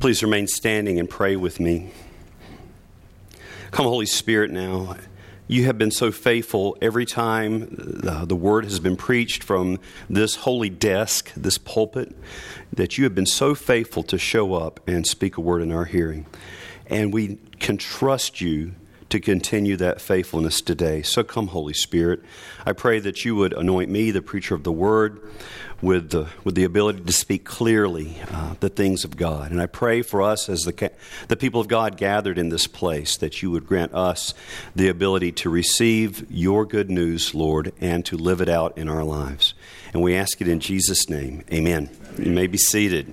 Please remain standing and pray with me. Come, Holy Spirit, now. You have been so faithful every time the, the word has been preached from this holy desk, this pulpit, that you have been so faithful to show up and speak a word in our hearing. And we can trust you to continue that faithfulness today. So come, Holy Spirit. I pray that you would anoint me, the preacher of the word, with the, with the ability to speak clearly uh, the things of God. And I pray for us as the, the people of God gathered in this place that you would grant us the ability to receive your good news, Lord, and to live it out in our lives. And we ask it in Jesus' name. Amen. You may be seated.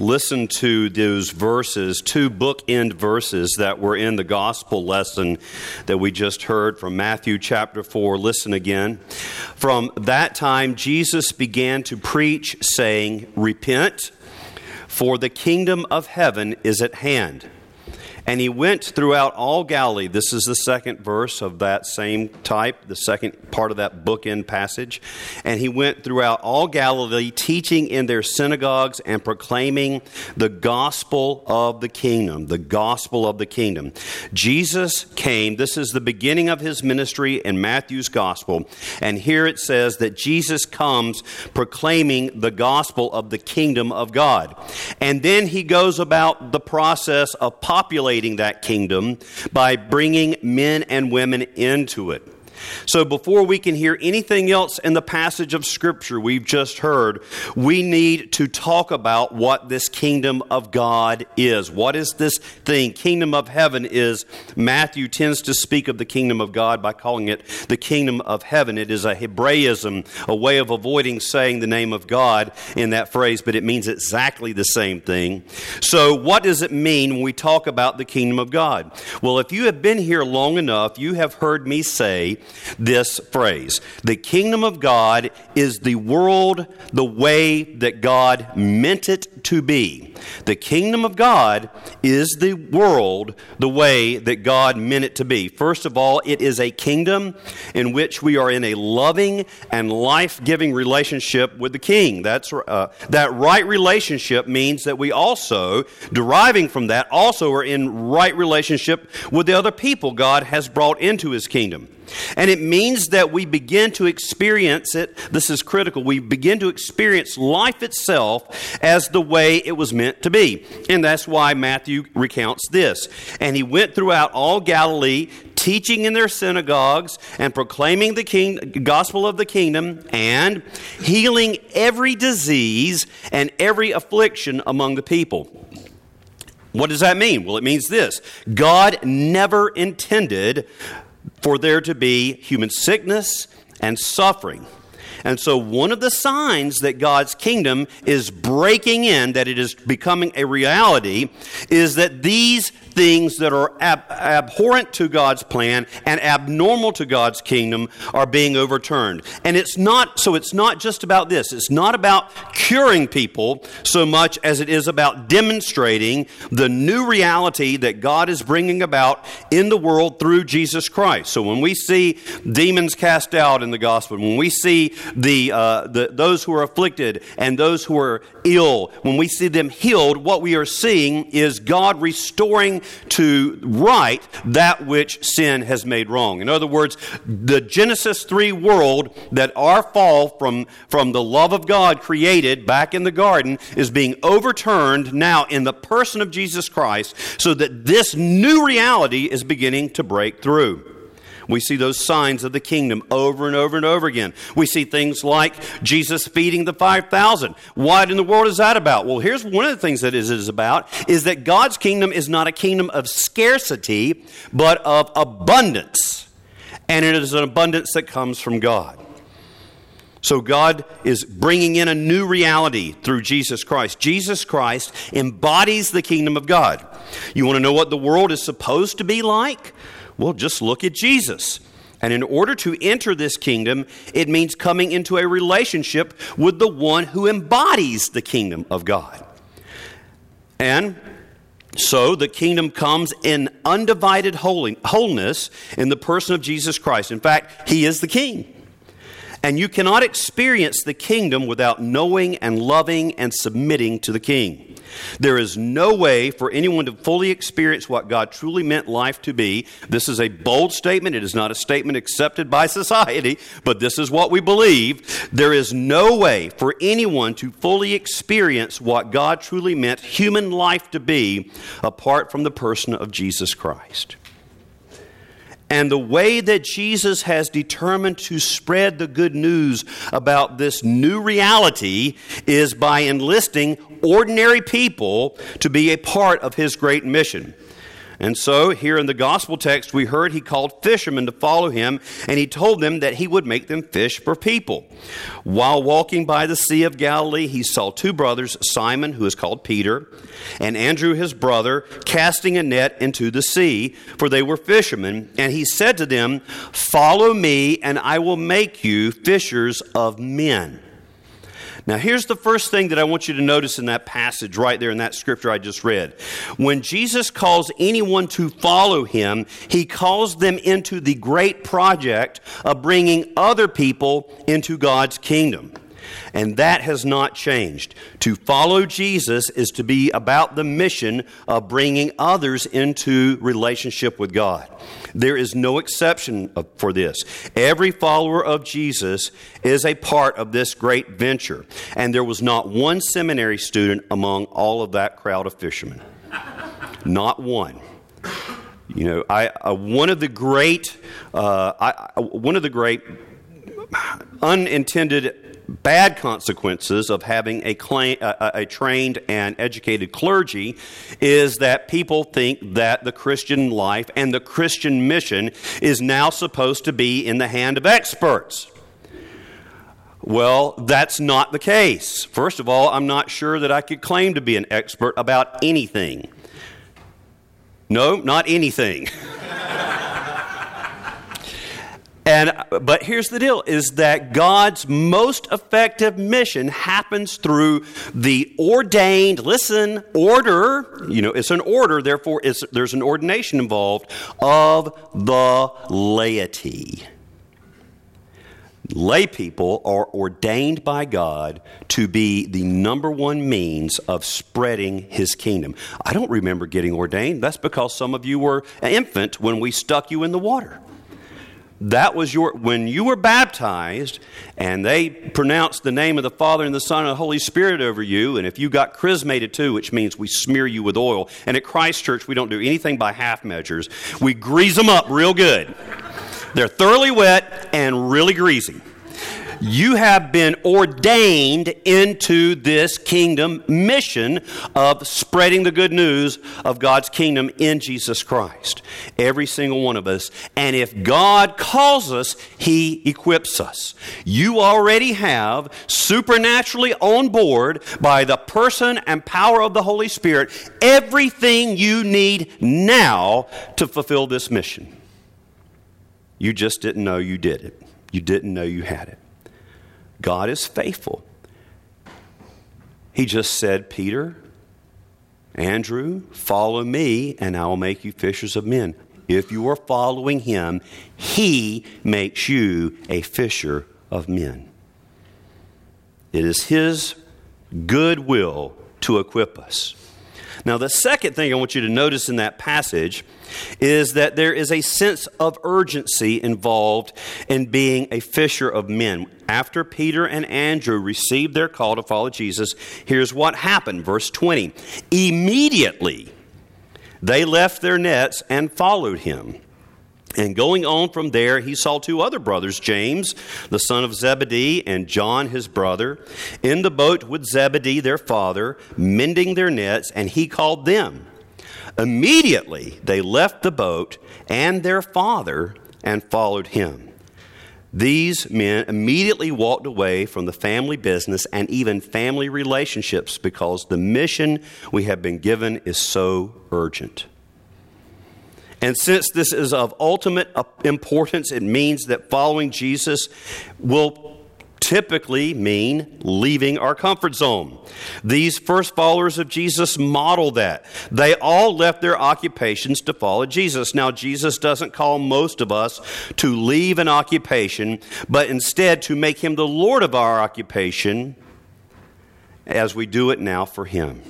Listen to those verses, two bookend verses that were in the gospel lesson that we just heard from Matthew chapter 4. Listen again. From that time, Jesus began to preach, saying, Repent, for the kingdom of heaven is at hand. And he went throughout all Galilee. This is the second verse of that same type, the second part of that bookend passage. And he went throughout all Galilee, teaching in their synagogues and proclaiming the gospel of the kingdom. The gospel of the kingdom. Jesus came, this is the beginning of his ministry in Matthew's gospel. And here it says that Jesus comes proclaiming the gospel of the kingdom of God. And then he goes about the process of populating that kingdom by bringing men and women into it. So, before we can hear anything else in the passage of Scripture we've just heard, we need to talk about what this kingdom of God is. What is this thing? Kingdom of heaven is, Matthew tends to speak of the kingdom of God by calling it the kingdom of heaven. It is a Hebraism, a way of avoiding saying the name of God in that phrase, but it means exactly the same thing. So, what does it mean when we talk about the kingdom of God? Well, if you have been here long enough, you have heard me say this phrase. The kingdom of God is the world the way that God meant it to be. The kingdom of God is the world the way that God meant it to be. First of all, it is a kingdom in which we are in a loving and life giving relationship with the king. That's, uh, that right relationship means that we also, deriving from that, also are in right relationship with the other people God has brought into his kingdom. And it means that we begin to experience it. This is critical. We begin to experience life itself as the way it was meant to be. And that's why Matthew recounts this. And he went throughout all Galilee, teaching in their synagogues and proclaiming the king, gospel of the kingdom and healing every disease and every affliction among the people. What does that mean? Well, it means this God never intended for there to be human sickness and suffering. And so, one of the signs that God's kingdom is breaking in, that it is becoming a reality, is that these things that are ab- abhorrent to God's plan and abnormal to God's kingdom are being overturned. And it's not, so it's not just about this. It's not about curing people so much as it is about demonstrating the new reality that God is bringing about in the world through Jesus Christ. So when we see demons cast out in the gospel, when we see the, uh, the those who are afflicted and those who are ill, when we see them healed, what we are seeing is God restoring to right that which sin has made wrong. In other words, the Genesis 3 world that our fall from, from the love of God created back in the garden is being overturned now in the person of Jesus Christ so that this new reality is beginning to break through. We see those signs of the kingdom over and over and over again. We see things like Jesus feeding the 5,000. What in the world is that about? Well, here's one of the things that it is about is that God's kingdom is not a kingdom of scarcity, but of abundance. And it is an abundance that comes from God. So God is bringing in a new reality through Jesus Christ. Jesus Christ embodies the kingdom of God. You want to know what the world is supposed to be like? Well, just look at Jesus. And in order to enter this kingdom, it means coming into a relationship with the one who embodies the kingdom of God. And so the kingdom comes in undivided wholeness in the person of Jesus Christ. In fact, he is the king. And you cannot experience the kingdom without knowing and loving and submitting to the king. There is no way for anyone to fully experience what God truly meant life to be. This is a bold statement. It is not a statement accepted by society, but this is what we believe. There is no way for anyone to fully experience what God truly meant human life to be apart from the person of Jesus Christ. And the way that Jesus has determined to spread the good news about this new reality is by enlisting ordinary people to be a part of his great mission. And so, here in the gospel text, we heard he called fishermen to follow him, and he told them that he would make them fish for people. While walking by the Sea of Galilee, he saw two brothers, Simon, who is called Peter, and Andrew, his brother, casting a net into the sea, for they were fishermen. And he said to them, Follow me, and I will make you fishers of men. Now, here's the first thing that I want you to notice in that passage right there in that scripture I just read. When Jesus calls anyone to follow him, he calls them into the great project of bringing other people into God's kingdom. And that has not changed. To follow Jesus is to be about the mission of bringing others into relationship with God. There is no exception for this. Every follower of Jesus is a part of this great venture. And there was not one seminary student among all of that crowd of fishermen. Not one. You know, I, uh, one of the great, uh, I, one of the great unintended bad consequences of having a, claim, a, a, trained and educated clergy is that people think that the Christian life and the Christian mission is now supposed to be in the hand of experts. Well, that's not the case. First of all, I'm not sure that I could claim to be an expert about anything. No, not anything. And, but here's the deal is that God's most effective mission happens through the ordained, listen, order, you know, it's an order, therefore there's an ordination involved of the laity. Lay people are ordained by God to be the number one means of spreading His kingdom. I don't remember getting ordained. That's because some of you were an infant when we stuck you in the water. That was your, when you were baptized and they pronounced the name of the Father and the Son and the Holy Spirit over you, and if you got chrismated too, which means we smear you with oil, and at Christ Church we don't do anything by half measures, we grease them up real good. They're thoroughly wet and really greasy. You have been ordained into this kingdom mission of spreading the good news of God's kingdom in Jesus Christ. Every single one of us. And if God calls us, He equips us. You already have supernaturally on board by the person and power of the Holy Spirit everything you need now to fulfill this mission. You just didn't know you did it. You didn't know you had it. God is faithful. He just said, Peter, Andrew, follow me, and I will make you fishers of men. If you are following him, he makes you a fisher of men. It is his good will to equip us. Now, the second thing I want you to notice in that passage is that there is a sense of urgency involved in being a fisher of men. After Peter and Andrew received their call to follow Jesus, here's what happened. Verse 20. Immediately they left their nets and followed him. And going on from there, he saw two other brothers, James, the son of Zebedee, and John, his brother, in the boat with Zebedee, their father, mending their nets, and he called them. Immediately they left the boat and their father and followed him. These men immediately walked away from the family business and even family relationships because the mission we have been given is so urgent. And since this is of ultimate importance, it means that following Jesus will typically mean leaving our comfort zone. These first followers of Jesus model that. They all left their occupations to follow Jesus. Now, Jesus doesn't call most of us to leave an occupation, but instead to make him the Lord of our occupation as we do it now for him.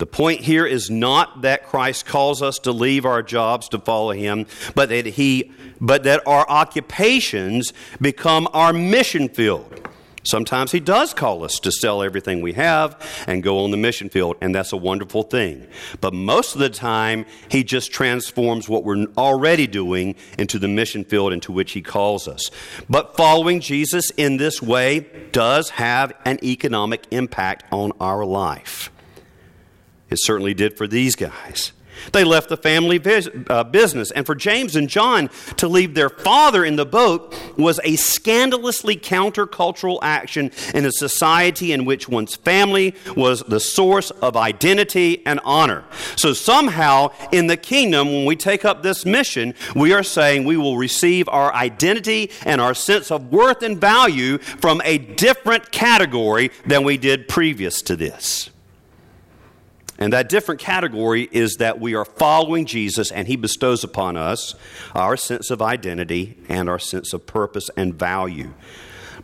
The point here is not that Christ calls us to leave our jobs to follow him, but that he but that our occupations become our mission field. Sometimes he does call us to sell everything we have and go on the mission field, and that's a wonderful thing. But most of the time, he just transforms what we're already doing into the mission field into which he calls us. But following Jesus in this way does have an economic impact on our life. It certainly did for these guys. They left the family uh, business. And for James and John to leave their father in the boat was a scandalously countercultural action in a society in which one's family was the source of identity and honor. So, somehow, in the kingdom, when we take up this mission, we are saying we will receive our identity and our sense of worth and value from a different category than we did previous to this. And that different category is that we are following Jesus and he bestows upon us our sense of identity and our sense of purpose and value.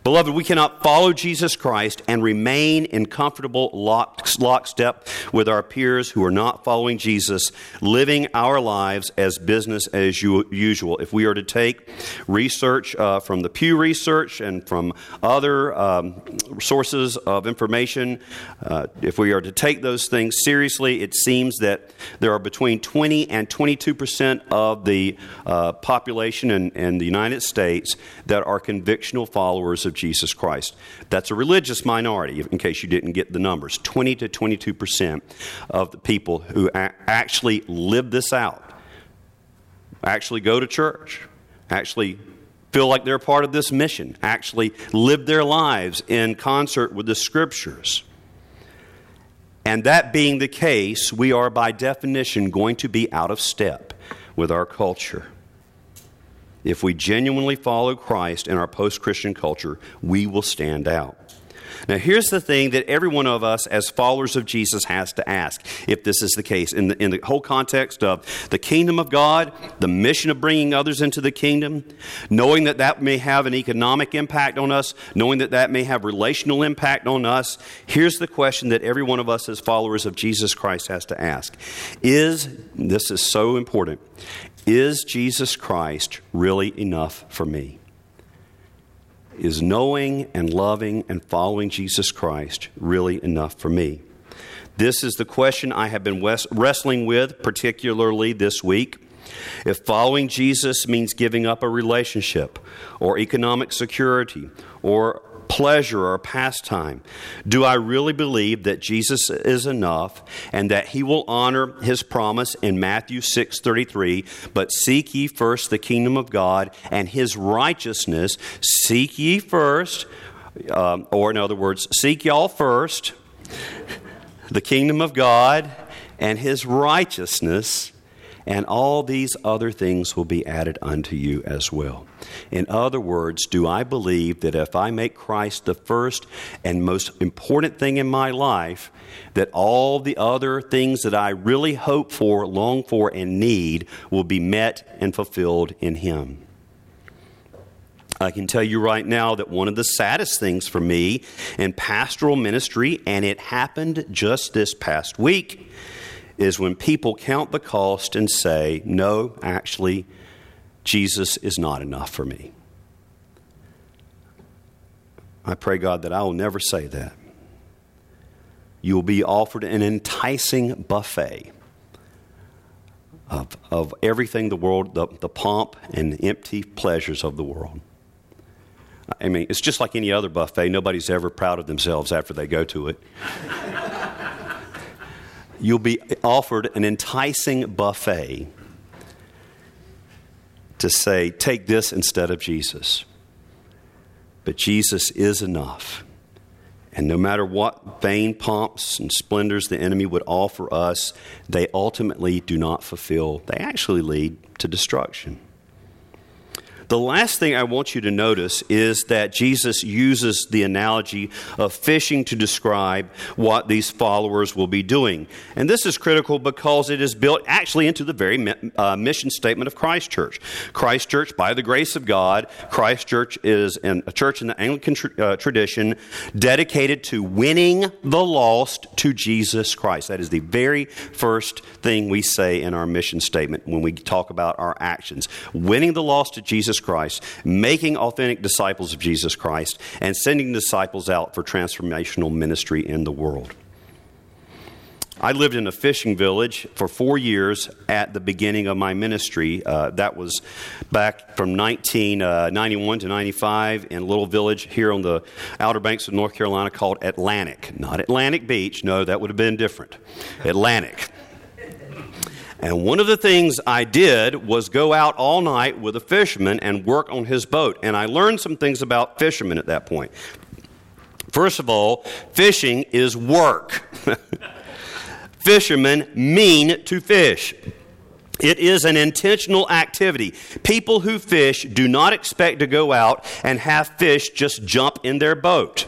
Beloved, we cannot follow Jesus Christ and remain in comfortable lockstep with our peers who are not following Jesus, living our lives as business as usual. If we are to take research uh, from the Pew Research and from other um, sources of information, uh, if we are to take those things seriously, it seems that there are between 20 and 22 percent of the uh, population in, in the United States that are convictional followers of Jesus Christ. That's a religious minority, in case you didn't get the numbers 20 to 22 percent of the people who a- actually live this out, actually go to church, actually feel like they're part of this mission, actually live their lives in concert with the scriptures. And that being the case, we are by definition going to be out of step with our culture. If we genuinely follow Christ in our post Christian culture, we will stand out. Now, here's the thing that every one of us, as followers of Jesus, has to ask if this is the case. In the, in the whole context of the kingdom of God, the mission of bringing others into the kingdom, knowing that that may have an economic impact on us, knowing that that may have relational impact on us, here's the question that every one of us, as followers of Jesus Christ, has to ask Is, this is so important, is Jesus Christ really enough for me? Is knowing and loving and following Jesus Christ really enough for me? This is the question I have been wrestling with, particularly this week. If following Jesus means giving up a relationship or economic security or pleasure or pastime? Do I really believe that Jesus is enough and that he will honor his promise in Matthew 6:33, but seek ye first the kingdom of God and his righteousness, seek ye first um, or in other words, seek y'all first the kingdom of God and his righteousness and all these other things will be added unto you as well. In other words, do I believe that if I make Christ the first and most important thing in my life, that all the other things that I really hope for, long for, and need will be met and fulfilled in Him? I can tell you right now that one of the saddest things for me in pastoral ministry, and it happened just this past week, is when people count the cost and say, no, actually, Jesus is not enough for me. I pray, God, that I will never say that. You will be offered an enticing buffet of, of everything the world, the, the pomp and empty pleasures of the world. I mean, it's just like any other buffet. Nobody's ever proud of themselves after they go to it you'll be offered an enticing buffet to say, take this instead of Jesus. But Jesus is enough. And no matter what vain pomps and splendors the enemy would offer us, they ultimately do not fulfill, they actually lead to destruction. The last thing I want you to notice is that Jesus uses the analogy of fishing to describe what these followers will be doing. And this is critical because it is built actually into the very uh, mission statement of Christ Church. Christ Church, by the grace of God, Christ Church is a church in the Anglican tr- uh, tradition dedicated to winning the lost to Jesus Christ. That is the very first thing we say in our mission statement when we talk about our actions. Winning the lost to Jesus Christ, making authentic disciples of Jesus Christ, and sending disciples out for transformational ministry in the world. I lived in a fishing village for four years at the beginning of my ministry. Uh, that was back from 1991 uh, to 95 in a little village here on the Outer Banks of North Carolina called Atlantic. Not Atlantic Beach, no, that would have been different. Atlantic. And one of the things I did was go out all night with a fisherman and work on his boat. And I learned some things about fishermen at that point. First of all, fishing is work. fishermen mean to fish. It is an intentional activity. People who fish do not expect to go out and have fish just jump in their boat.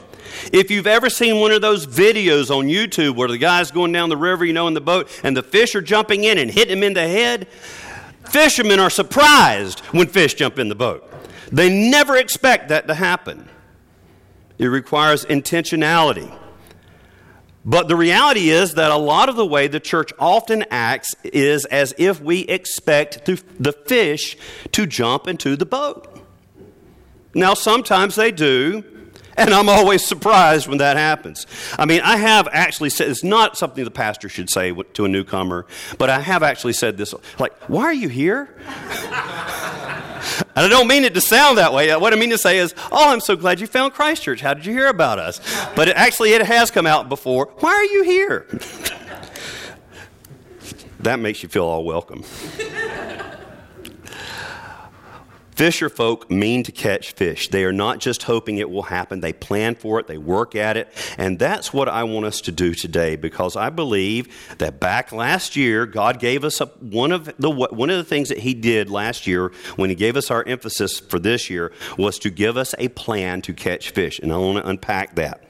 If you've ever seen one of those videos on YouTube where the guy's going down the river, you know, in the boat, and the fish are jumping in and hitting him in the head, fishermen are surprised when fish jump in the boat. They never expect that to happen. It requires intentionality. But the reality is that a lot of the way the church often acts is as if we expect the fish to jump into the boat. Now, sometimes they do, and I'm always surprised when that happens. I mean, I have actually said, it's not something the pastor should say to a newcomer, but I have actually said this like, why are you here? And I don't mean it to sound that way. What I mean to say is, oh, I'm so glad you found Christ Church. How did you hear about us? But it, actually, it has come out before. Why are you here? that makes you feel all welcome. Fisher folk mean to catch fish. They are not just hoping it will happen, they plan for it, they work at it. And that's what I want us to do today because I believe that back last year, God gave us a, one, of the, one of the things that He did last year when He gave us our emphasis for this year was to give us a plan to catch fish. And I want to unpack that.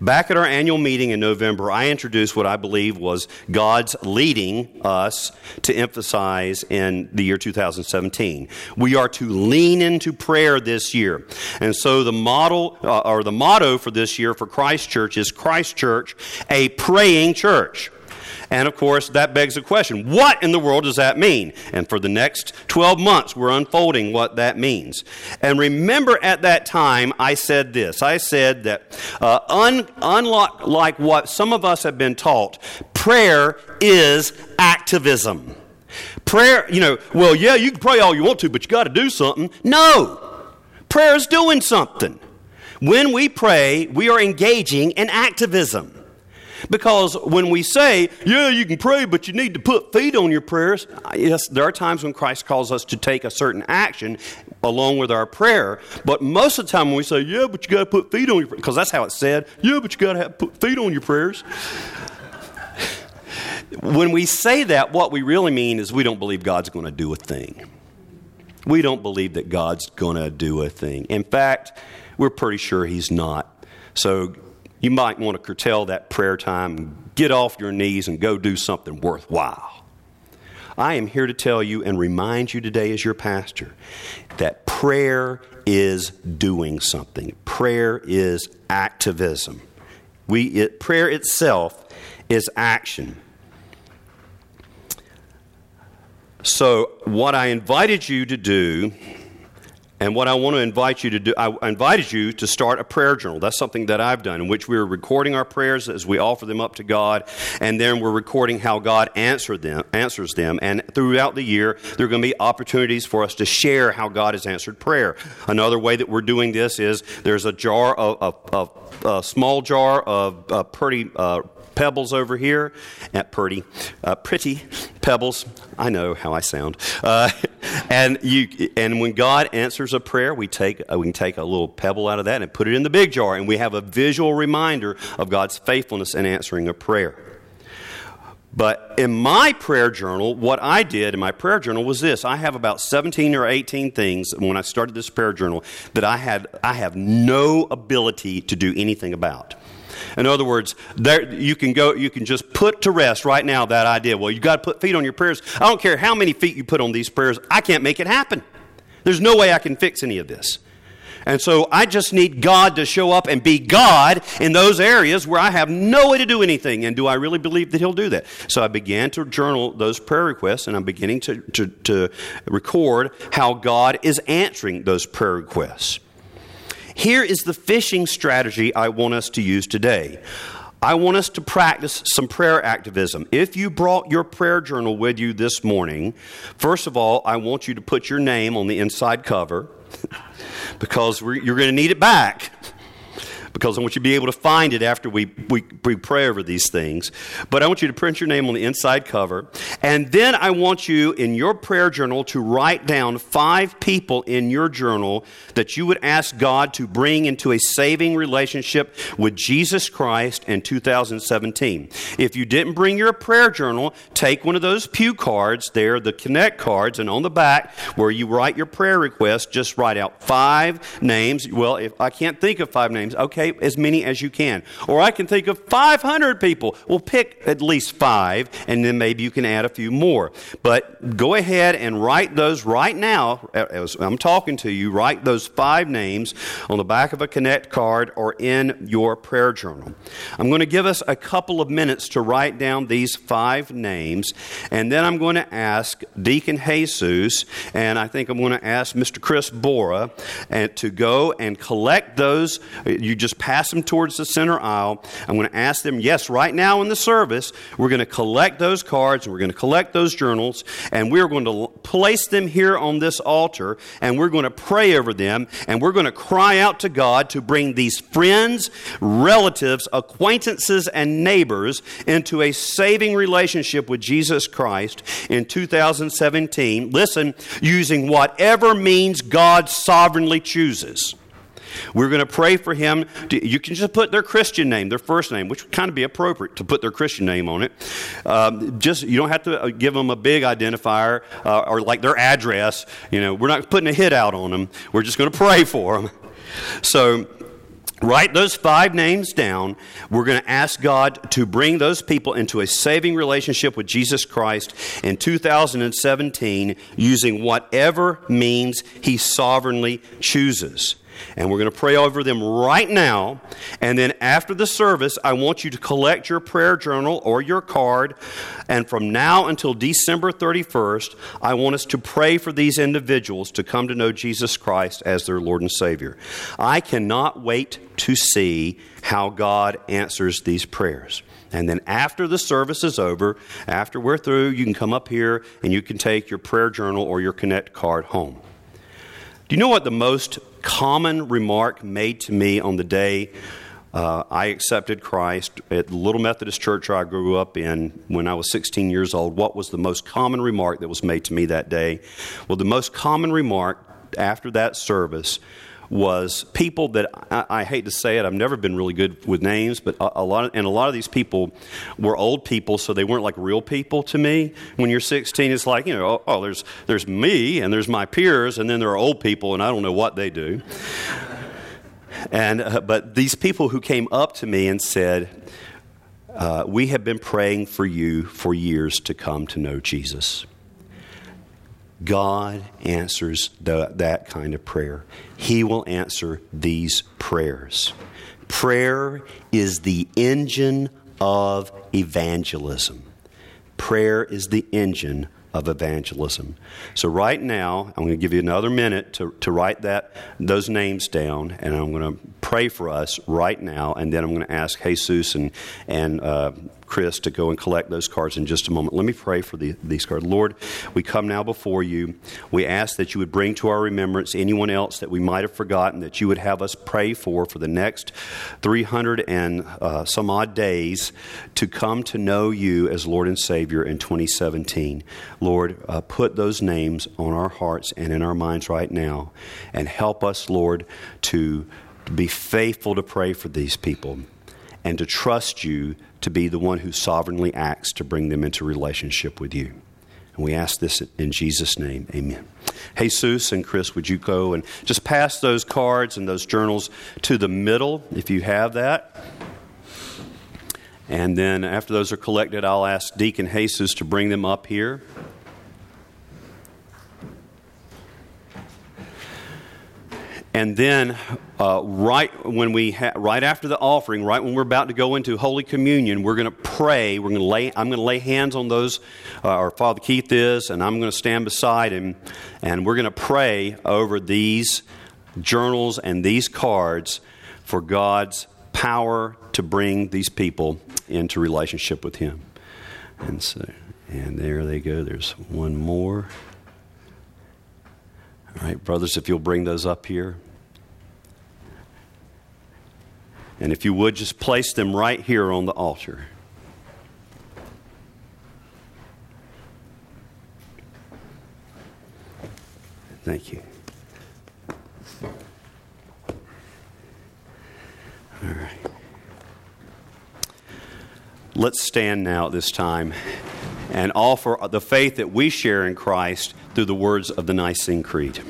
Back at our annual meeting in November, I introduced what I believe was God's leading us to emphasize in the year 2017. We are to lean into prayer this year. And so the model uh, or the motto for this year for Christ Church is Christ Church, a praying church. And of course, that begs the question what in the world does that mean? And for the next 12 months, we're unfolding what that means. And remember at that time, I said this I said that, uh, un- unlike what some of us have been taught, prayer is activism. Prayer, you know, well, yeah, you can pray all you want to, but you got to do something. No, prayer is doing something. When we pray, we are engaging in activism. Because when we say, yeah, you can pray, but you need to put feet on your prayers, yes, there are times when Christ calls us to take a certain action along with our prayer. But most of the time when we say, yeah, but you got to put feet on your prayers, because that's how it's said, yeah, but you got to put feet on your prayers. When we say that, what we really mean is we don't believe God's going to do a thing. We don't believe that God's going to do a thing. In fact, we're pretty sure He's not. So you might want to curtail that prayer time, get off your knees, and go do something worthwhile. I am here to tell you and remind you today, as your pastor, that prayer is doing something. Prayer is activism. We, it, prayer itself is action. So, what I invited you to do and what I want to invite you to do, I invited you to start a prayer journal. That's something that I've done, in which we're recording our prayers as we offer them up to God, and then we're recording how God answered them, answers them. And throughout the year, there are going to be opportunities for us to share how God has answered prayer. Another way that we're doing this is there's a jar of, of, of a small jar of uh, pretty uh, pebbles over here at pretty, uh, pretty pebbles. I know how I sound. Uh, and you, and when God answers a prayer, we take uh, we can take a little pebble out of that and put it in the big jar, and we have a visual reminder of God's faithfulness in answering a prayer. But in my prayer journal, what I did in my prayer journal was this. I have about 17 or 18 things when I started this prayer journal that I had I have no ability to do anything about. In other words, there, you can go, you can just put to rest right now that idea. Well, you got to put feet on your prayers. I don't care how many feet you put on these prayers. I can't make it happen. There's no way I can fix any of this. And so I just need God to show up and be God in those areas where I have no way to do anything. And do I really believe that He'll do that? So I began to journal those prayer requests and I'm beginning to, to, to record how God is answering those prayer requests. Here is the fishing strategy I want us to use today. I want us to practice some prayer activism. If you brought your prayer journal with you this morning, first of all, I want you to put your name on the inside cover. because you're going to need it back because I want you to be able to find it after we, we, we pray over these things. But I want you to print your name on the inside cover. And then I want you in your prayer journal to write down five people in your journal that you would ask God to bring into a saving relationship with Jesus Christ in 2017. If you didn't bring your prayer journal, take one of those pew cards there, the Connect cards, and on the back where you write your prayer request, just write out five names. Well, if I can't think of five names, okay as many as you can. Or I can think of 500 people. Well, pick at least five, and then maybe you can add a few more. But go ahead and write those right now. As I'm talking to you, write those five names on the back of a Connect card or in your prayer journal. I'm going to give us a couple of minutes to write down these five names, and then I'm going to ask Deacon Jesus, and I think I'm going to ask Mr. Chris Bora, and to go and collect those. You just pass them towards the center aisle. I'm going to ask them, yes, right now in the service, we're going to collect those cards and we're going to collect those journals and we're going to place them here on this altar and we're going to pray over them and we're going to cry out to God to bring these friends, relatives, acquaintances, and neighbors into a saving relationship with Jesus Christ in 2017. Listen, using whatever means God sovereignly chooses. We're going to pray for him. You can just put their Christian name, their first name, which would kind of be appropriate to put their Christian name on it. Um, just you don't have to uh, give them a big identifier uh, or like their address. You know, we're not putting a hit out on them. We're just going to pray for them. So Write those five names down. We're going to ask God to bring those people into a saving relationship with Jesus Christ in 2017 using whatever means He sovereignly chooses. And we're going to pray over them right now. And then after the service, I want you to collect your prayer journal or your card. And from now until December 31st, I want us to pray for these individuals to come to know Jesus Christ as their Lord and Savior. I cannot wait to see how God answers these prayers. And then after the service is over, after we're through, you can come up here and you can take your prayer journal or your Connect card home. Do you know what the most common remark made to me on the day uh, I accepted Christ at the Little Methodist Church I grew up in when I was 16 years old? What was the most common remark that was made to me that day? Well, the most common remark after that service was people that I, I, hate to say it, I've never been really good with names, but a, a, lot of, and a lot of these people were old people, so they weren't like real people to me. When you're 16, it's like you know, oh, oh there's there's me and there's my peers, and then there are old people, and I don't know what they do. and uh, but these people who came up to me and said. Uh, we have been praying for you for years to come to know Jesus. God answers the, that kind of prayer. He will answer these prayers. Prayer is the engine of evangelism. Prayer is the engine of evangelism. So right now, I'm going to give you another minute to, to write that those names down, and I'm going to pray for us right now, and then I'm going to ask Jesus and and uh, Chris to go and collect those cards in just a moment. Let me pray for the, these cards. Lord, we come now before you. We ask that you would bring to our remembrance anyone else that we might have forgotten, that you would have us pray for for the next 300 and uh, some odd days to come to know you as Lord and Savior in 2017. Lord, uh, put those names on our hearts and in our minds right now, and help us, Lord, to be faithful to pray for these people and to trust you to be the one who sovereignly acts to bring them into relationship with you. And we ask this in Jesus' name. Amen. Jesus and Chris, would you go and just pass those cards and those journals to the middle if you have that? And then after those are collected, I'll ask Deacon Jesus to bring them up here. And then, uh, right when we ha- right after the offering, right when we're about to go into Holy Communion, we're going to pray. We're going to lay. I'm going to lay hands on those. Uh, our Father Keith is, and I'm going to stand beside him, and we're going to pray over these journals and these cards for God's power to bring these people into relationship with Him. And so, and there they go. There's one more. All right, brothers, if you'll bring those up here. And if you would, just place them right here on the altar. Thank you. All right. Let's stand now at this time and offer the faith that we share in Christ through the words of the Nicene Creed.